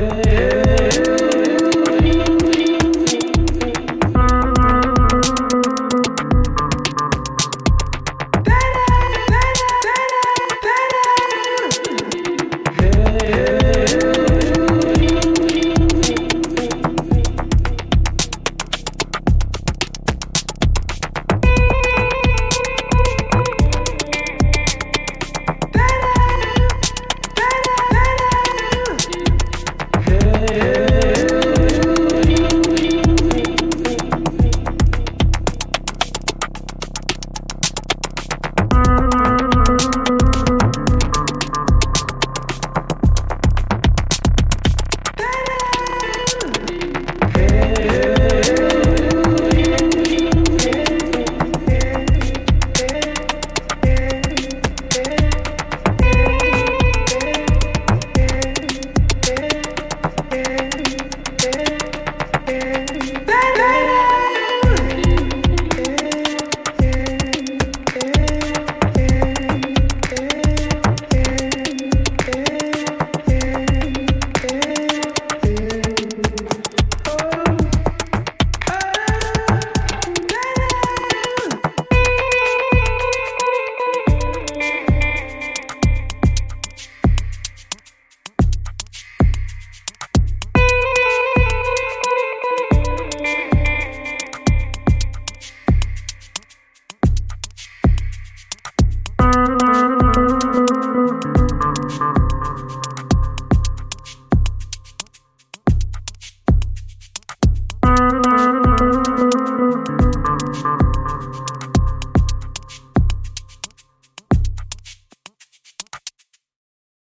yeah.